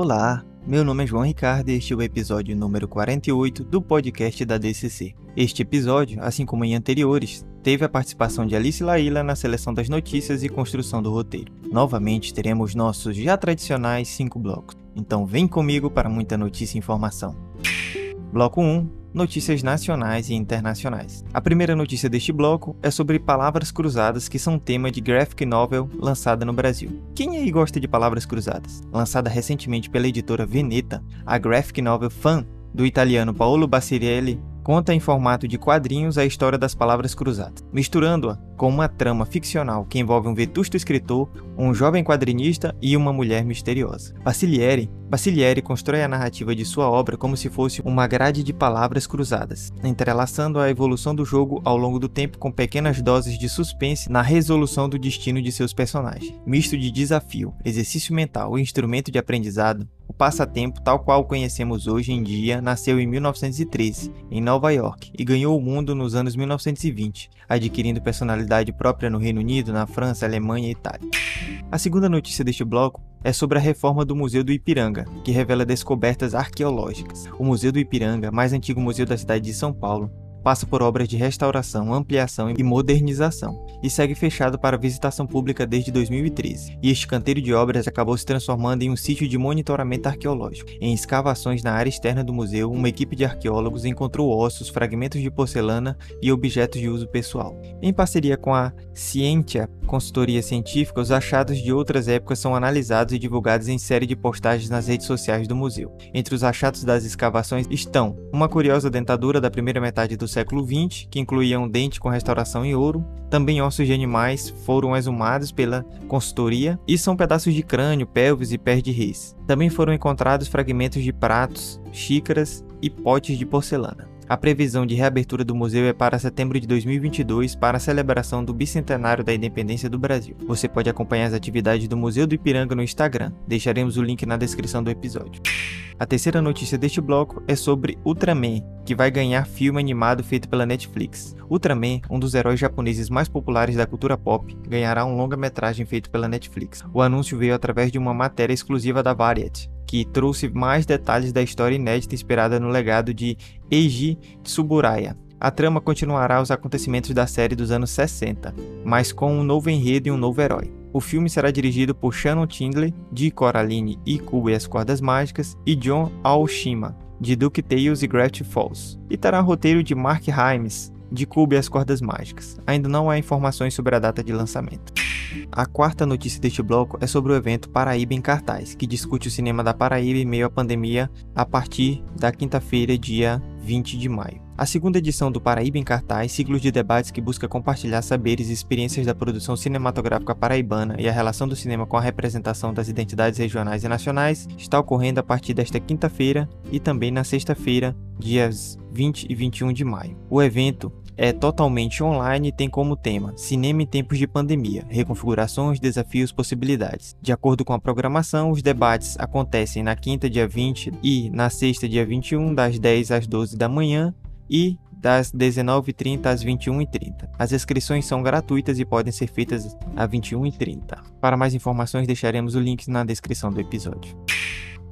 Olá, meu nome é João Ricardo e este é o episódio número 48 do podcast da DCC. Este episódio, assim como em anteriores, teve a participação de Alice Laila na seleção das notícias e construção do roteiro. Novamente teremos nossos já tradicionais cinco blocos, então vem comigo para muita notícia e informação. Bloco 1 notícias nacionais e internacionais. A primeira notícia deste bloco é sobre palavras cruzadas, que são tema de graphic novel lançada no Brasil. Quem aí gosta de palavras cruzadas? Lançada recentemente pela editora Veneta, a graphic novel Fan do italiano Paolo Bassirelli conta em formato de quadrinhos a história das palavras cruzadas, misturando-a com uma trama ficcional que envolve um vetusto escritor, um jovem quadrinista e uma mulher misteriosa. Basilieri, Basilieri constrói a narrativa de sua obra como se fosse uma grade de palavras cruzadas, entrelaçando a evolução do jogo ao longo do tempo com pequenas doses de suspense na resolução do destino de seus personagens. Misto de desafio, exercício mental e instrumento de aprendizado, o passatempo, tal qual conhecemos hoje em dia, nasceu em 1913, em Nova York, e ganhou o mundo nos anos 1920, adquirindo personalidade própria no Reino Unido, na França, Alemanha e Itália. A segunda notícia deste bloco é sobre a reforma do Museu do Ipiranga, que revela descobertas arqueológicas. O Museu do Ipiranga, mais antigo museu da cidade de São Paulo, passa por obras de restauração, ampliação e modernização, e segue fechado para visitação pública desde 2013. E este canteiro de obras acabou se transformando em um sítio de monitoramento arqueológico. Em escavações na área externa do museu, uma equipe de arqueólogos encontrou ossos, fragmentos de porcelana e objetos de uso pessoal. Em parceria com a Scientia Consultoria Científica, os achados de outras épocas são analisados e divulgados em série de postagens nas redes sociais do museu. Entre os achados das escavações estão uma curiosa dentadura da primeira metade do século XX, que incluía um dente com restauração em ouro. Também ossos de animais foram exumados pela consultoria e são pedaços de crânio, pelvis e pés de reis. Também foram encontrados fragmentos de pratos, xícaras e potes de porcelana. A previsão de reabertura do museu é para setembro de 2022 para a celebração do bicentenário da independência do Brasil. Você pode acompanhar as atividades do Museu do Ipiranga no Instagram. Deixaremos o link na descrição do episódio. A terceira notícia deste bloco é sobre Ultraman, que vai ganhar filme animado feito pela Netflix. Ultraman, um dos heróis japoneses mais populares da cultura pop, ganhará um longa-metragem feito pela Netflix. O anúncio veio através de uma matéria exclusiva da Variety, que trouxe mais detalhes da história inédita inspirada no legado de Eiji Tsuburaya. A trama continuará os acontecimentos da série dos anos 60, mas com um novo enredo e um novo herói. O filme será dirigido por Shannon Tindley, de Coraline e Cuba e as Cordas Mágicas, e John Aoshima, de DuckTales e Gravity Falls, e terá roteiro de Mark Himes, de Cuba e as Cordas Mágicas. Ainda não há informações sobre a data de lançamento. A quarta notícia deste bloco é sobre o evento Paraíba em Cartaz, que discute o cinema da Paraíba em meio à pandemia a partir da quinta-feira, dia 20 de maio. A segunda edição do Paraíba em Cartaz, ciclo de debates que busca compartilhar saberes e experiências da produção cinematográfica paraibana e a relação do cinema com a representação das identidades regionais e nacionais, está ocorrendo a partir desta quinta-feira e também na sexta-feira, dias 20 e 21 de maio. O evento é totalmente online e tem como tema Cinema em tempos de pandemia, reconfigurações, desafios, possibilidades. De acordo com a programação, os debates acontecem na quinta, dia 20 e na sexta, dia 21, das 10 às 12 da manhã e das 19h30 às 21h30. As inscrições são gratuitas e podem ser feitas a 21h30. Para mais informações, deixaremos o link na descrição do episódio.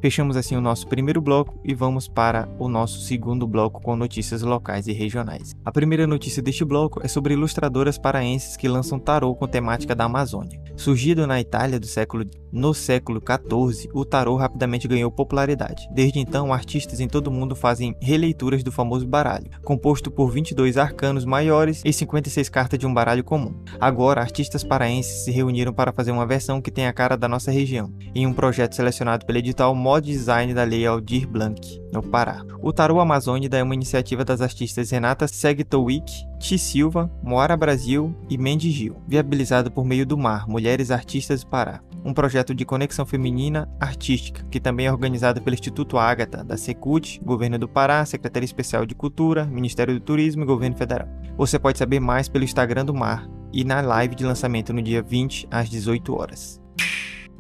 Fechamos assim o nosso primeiro bloco e vamos para o nosso segundo bloco com notícias locais e regionais. A primeira notícia deste bloco é sobre ilustradoras paraenses que lançam tarô com temática da Amazônia. Surgido na Itália do século no século XIV, o tarô rapidamente ganhou popularidade. Desde então, artistas em todo o mundo fazem releituras do famoso baralho, composto por 22 arcanos maiores e 56 cartas de um baralho comum. Agora, artistas paraenses se reuniram para fazer uma versão que tem a cara da nossa região, em um projeto selecionado pelo edital Mod Design da Lei Aldir Blanc, no Pará. O Tarô Amazônida é uma iniciativa das artistas Renata Segtowick, Ti Silva, Moara Brasil e Mendy Gil, viabilizado por meio do Mar, Mulheres Artistas do Pará um projeto de conexão feminina artística, que também é organizado pelo Instituto Ágata, da Secult, Governo do Pará, Secretaria Especial de Cultura, Ministério do Turismo e Governo Federal. Você pode saber mais pelo Instagram do Mar e na live de lançamento no dia 20 às 18 horas.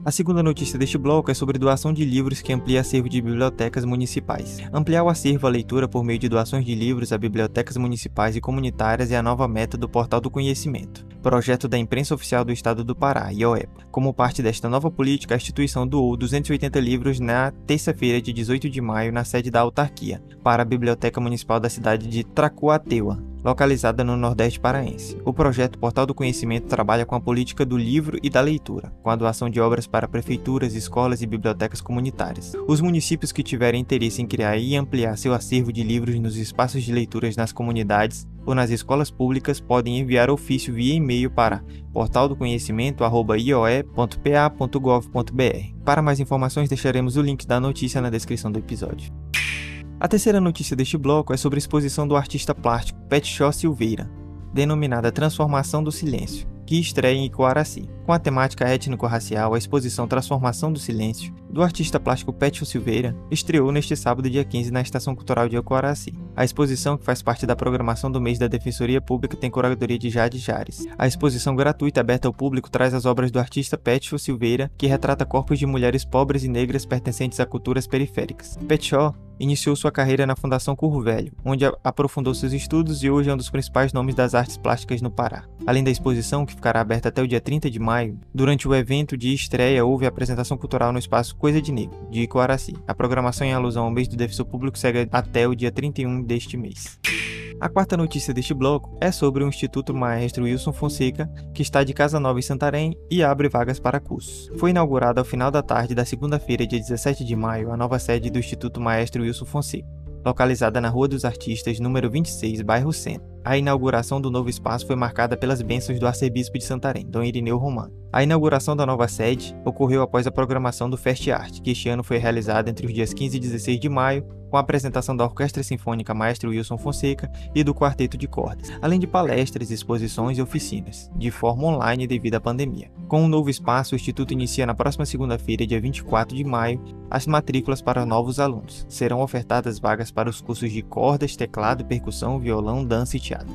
A segunda notícia deste bloco é sobre doação de livros que amplia acervo de bibliotecas municipais. Ampliar o acervo à leitura por meio de doações de livros a bibliotecas municipais e comunitárias é a nova meta do Portal do Conhecimento projeto da Imprensa Oficial do Estado do Pará, IOEP. Como parte desta nova política, a instituição doou 280 livros na terça-feira de 18 de maio na sede da autarquia, para a Biblioteca Municipal da cidade de Tracuateua, localizada no Nordeste Paraense. O projeto Portal do Conhecimento trabalha com a política do livro e da leitura, com a doação de obras para prefeituras, escolas e bibliotecas comunitárias. Os municípios que tiverem interesse em criar e ampliar seu acervo de livros nos espaços de leituras nas comunidades ou nas escolas públicas podem enviar ofício via e-mail para portaldoconhecimento@ioe.pa.gov.br. Para mais informações deixaremos o link da notícia na descrição do episódio. A terceira notícia deste bloco é sobre a exposição do artista plástico Pet Shaw Silveira, denominada Transformação do Silêncio, que estreia em Icoaraci. Com a temática étnico-racial, a exposição Transformação do Silêncio, do artista plástico Petio Silveira, estreou neste sábado, dia 15, na Estação Cultural de Icoaraci. A exposição, que faz parte da programação do mês da Defensoria Pública, tem curadoria de Jade Jares. A exposição gratuita aberta ao público traz as obras do artista Petio Silveira, que retrata corpos de mulheres pobres e negras pertencentes a culturas periféricas. Petio Iniciou sua carreira na Fundação Curro Velho, onde aprofundou seus estudos e hoje é um dos principais nomes das artes plásticas no Pará. Além da exposição, que ficará aberta até o dia 30 de maio, durante o evento de estreia houve a apresentação cultural no espaço Coisa de Negro, de Icoaraci. A programação em alusão ao mês do defensor público segue até o dia 31 deste mês. A quarta notícia deste bloco é sobre o Instituto Maestro Wilson Fonseca, que está de Casa Nova em Santarém e abre vagas para cursos. Foi inaugurada ao final da tarde da segunda-feira, dia 17 de maio, a nova sede do Instituto Maestro Wilson Fonseca, localizada na Rua dos Artistas, número 26, bairro Centro. A inauguração do novo espaço foi marcada pelas bênçãos do arcebispo de Santarém, Dom Irineu Romano. A inauguração da nova sede ocorreu após a programação do Fest Art, que este ano foi realizada entre os dias 15 e 16 de maio, com a apresentação da Orquestra Sinfônica Maestro Wilson Fonseca e do Quarteto de Cordas, além de palestras, exposições e oficinas, de forma online devido à pandemia. Com um novo espaço, o Instituto inicia na próxima segunda-feira, dia 24 de maio, as matrículas para novos alunos. Serão ofertadas vagas para os cursos de cordas, teclado, percussão, violão, dança e teatro.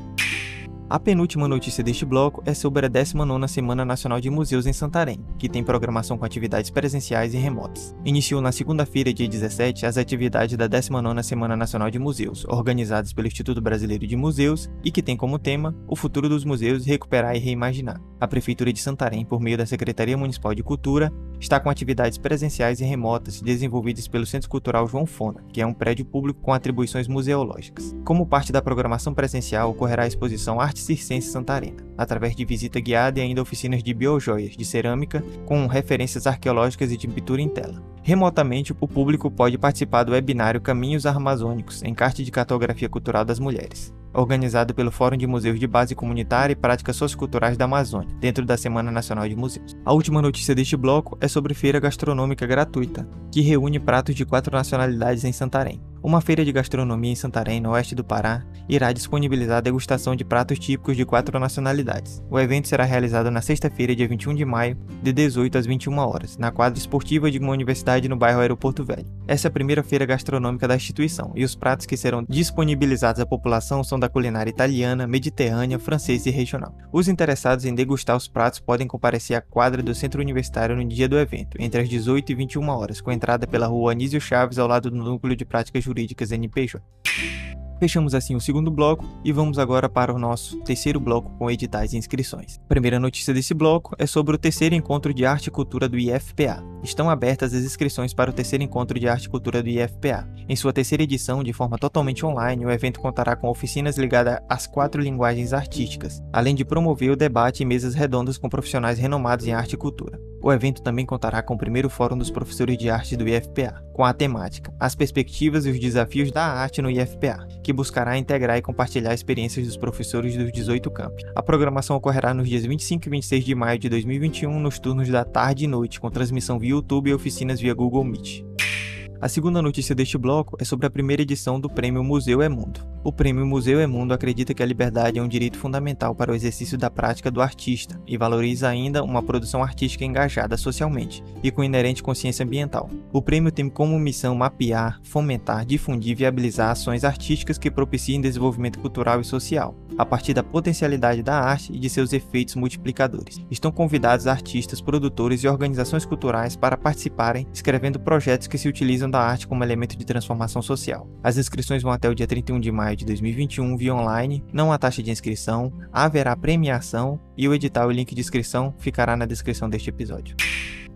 A penúltima notícia deste bloco é sobre a 19ª Semana Nacional de Museus em Santarém, que tem programação com atividades presenciais e remotas. Iniciou na segunda-feira, dia 17, as atividades da 19ª Semana Nacional de Museus, organizadas pelo Instituto Brasileiro de Museus e que tem como tema o futuro dos museus recuperar e reimaginar. A Prefeitura de Santarém, por meio da Secretaria Municipal de Cultura, está com atividades presenciais e remotas desenvolvidas pelo Centro Cultural João Fona, que é um prédio público com atribuições museológicas. Como parte da programação presencial, ocorrerá a exposição Arte Circense Santarena, através de visita guiada e ainda oficinas de biojoias, de cerâmica, com referências arqueológicas e de pintura em tela. Remotamente, o público pode participar do webinário Caminhos Amazônicos, encarte de cartografia cultural das mulheres organizado pelo Fórum de Museus de Base Comunitária e Práticas Socioculturais da Amazônia, dentro da Semana Nacional de Museus. A última notícia deste bloco é sobre feira gastronômica gratuita, que reúne pratos de quatro nacionalidades em Santarém. Uma feira de gastronomia em Santarém, no oeste do Pará, irá disponibilizar a degustação de pratos típicos de quatro nacionalidades. O evento será realizado na sexta-feira, dia 21 de maio, de 18 às 21 horas, na quadra esportiva de uma universidade no bairro Aeroporto Velho. Essa é a primeira feira gastronômica da instituição, e os pratos que serão disponibilizados à população são da culinária italiana, mediterrânea, francesa e regional. Os interessados em degustar os pratos podem comparecer à quadra do Centro Universitário no dia do evento, entre as 18 e 21 horas, com entrada pela rua Anísio Chaves ao lado do Núcleo de Práticas Jurídicas NPJ. Fechamos assim o segundo bloco e vamos agora para o nosso terceiro bloco com editais e inscrições. A primeira notícia desse bloco é sobre o terceiro encontro de arte e cultura do IFPA. Estão abertas as inscrições para o terceiro encontro de arte e cultura do IFPA. Em sua terceira edição, de forma totalmente online, o evento contará com oficinas ligadas às quatro linguagens artísticas, além de promover o debate e mesas redondas com profissionais renomados em arte e cultura. O evento também contará com o primeiro Fórum dos Professores de Arte do IFPA, com a temática As Perspectivas e os Desafios da Arte no IFPA, que buscará integrar e compartilhar experiências dos professores dos 18 campi. A programação ocorrerá nos dias 25 e 26 de maio de 2021, nos turnos da tarde e noite, com transmissão via YouTube e oficinas via Google Meet. A segunda notícia deste bloco é sobre a primeira edição do Prêmio Museu é Mundo. O Prêmio Museu é Mundo acredita que a liberdade é um direito fundamental para o exercício da prática do artista e valoriza ainda uma produção artística engajada socialmente e com inerente consciência ambiental. O prêmio tem como missão mapear, fomentar, difundir e viabilizar ações artísticas que propiciem desenvolvimento cultural e social, a partir da potencialidade da arte e de seus efeitos multiplicadores. Estão convidados artistas, produtores e organizações culturais para participarem, escrevendo projetos que se utilizam utilizando a arte como elemento de transformação social. As inscrições vão até o dia 31 de maio de 2021 via online, não há taxa de inscrição, haverá premiação e o edital e link de inscrição ficará na descrição deste episódio.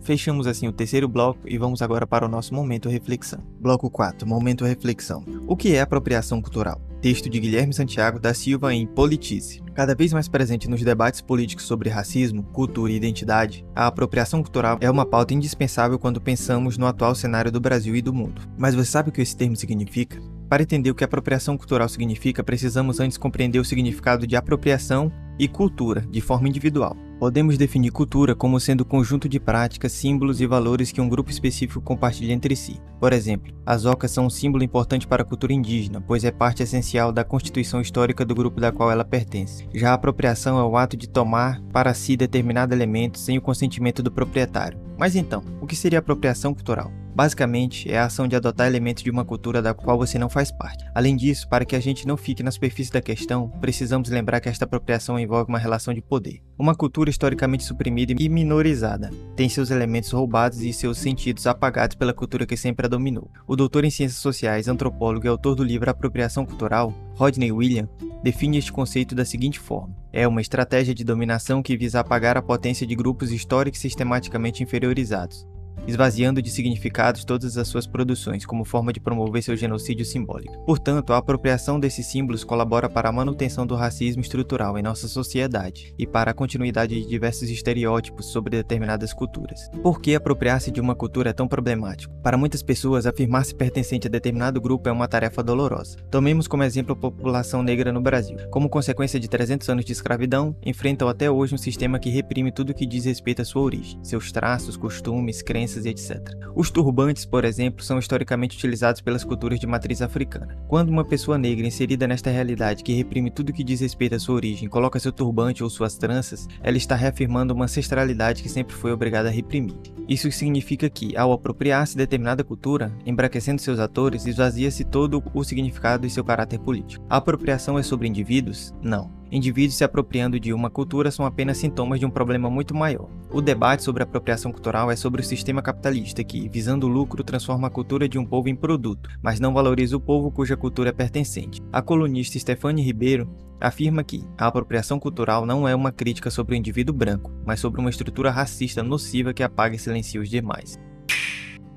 Fechamos assim o terceiro bloco e vamos agora para o nosso momento reflexão. Bloco 4, momento reflexão. O que é apropriação cultural? Texto de Guilherme Santiago da Silva em Politice. Cada vez mais presente nos debates políticos sobre racismo, cultura e identidade, a apropriação cultural é uma pauta indispensável quando pensamos no atual cenário do Brasil e do mundo. Mas você sabe o que esse termo significa? Para entender o que apropriação cultural significa, precisamos antes compreender o significado de apropriação e cultura de forma individual. Podemos definir cultura como sendo o conjunto de práticas, símbolos e valores que um grupo específico compartilha entre si. Por exemplo, as ocas são um símbolo importante para a cultura indígena, pois é parte essencial da constituição histórica do grupo da qual ela pertence. Já a apropriação é o ato de tomar para si determinado elemento sem o consentimento do proprietário. Mas então, o que seria apropriação cultural? Basicamente, é a ação de adotar elementos de uma cultura da qual você não faz parte. Além disso, para que a gente não fique na superfície da questão, precisamos lembrar que esta apropriação envolve uma relação de poder. Uma cultura historicamente suprimida e minorizada tem seus elementos roubados e seus sentidos apagados pela cultura que sempre a dominou. O doutor em Ciências Sociais, antropólogo e autor do livro Apropriação Cultural, Rodney William, define este conceito da seguinte forma: é uma estratégia de dominação que visa apagar a potência de grupos históricos sistematicamente inferiorizados, esvaziando de significados todas as suas produções como forma de promover seu genocídio simbólico. Portanto, a apropriação desses símbolos colabora para a manutenção do racismo estrutural em nossa sociedade e para a continuidade de diversos estereótipos sobre determinadas culturas. Por que apropriar-se de uma cultura é tão problemático? Para muitas pessoas, afirmar-se pertencente a determinado grupo é uma tarefa dolorosa. Tomemos como exemplo a população negra no Brasil. Como consequência de 300 anos de escravidão, enfrentam até hoje um sistema que reprime tudo que diz respeito à sua origem, seus traços, costumes, crenças e etc. Os turbantes, por exemplo, são historicamente utilizados pelas culturas de matriz africana. Quando uma pessoa negra inserida nesta realidade que reprime tudo que diz respeito à sua origem coloca seu turbante ou suas tranças, ela está reafirmando uma ancestralidade que sempre foi obrigada a reprimir. Isso significa que, ao apropriar-se de determinada cultura, embraquecendo seus atores, esvazia-se todo o significado e seu caráter político. A apropriação é sobre indivíduos? Não. Indivíduos se apropriando de uma cultura são apenas sintomas de um problema muito maior. O debate sobre apropriação cultural é sobre o sistema capitalista que, visando o lucro, transforma a cultura de um povo em produto, mas não valoriza o povo cuja cultura é pertencente. A colunista Stefane Ribeiro afirma que a apropriação cultural não é uma crítica sobre o indivíduo branco, mas sobre uma estrutura racista nociva que apaga e silencia os demais.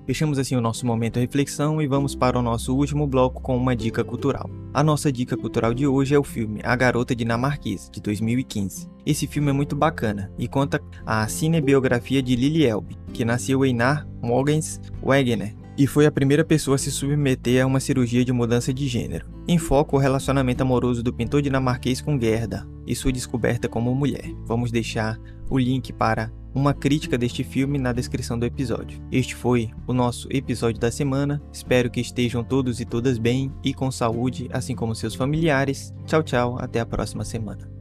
Fechamos assim o nosso momento de reflexão e vamos para o nosso último bloco com uma dica cultural. A nossa dica cultural de hoje é o filme A Garota Dinamarquesa, de 2015. Esse filme é muito bacana e conta a cinebiografia de Lily Elbe, que nasceu em Nar Mogens Wegener e foi a primeira pessoa a se submeter a uma cirurgia de mudança de gênero. Em foco o relacionamento amoroso do pintor dinamarquês com Gerda e sua descoberta como mulher. Vamos deixar o link para uma crítica deste filme na descrição do episódio. Este foi o nosso episódio da semana. Espero que estejam todos e todas bem e com saúde, assim como seus familiares. Tchau, tchau, até a próxima semana.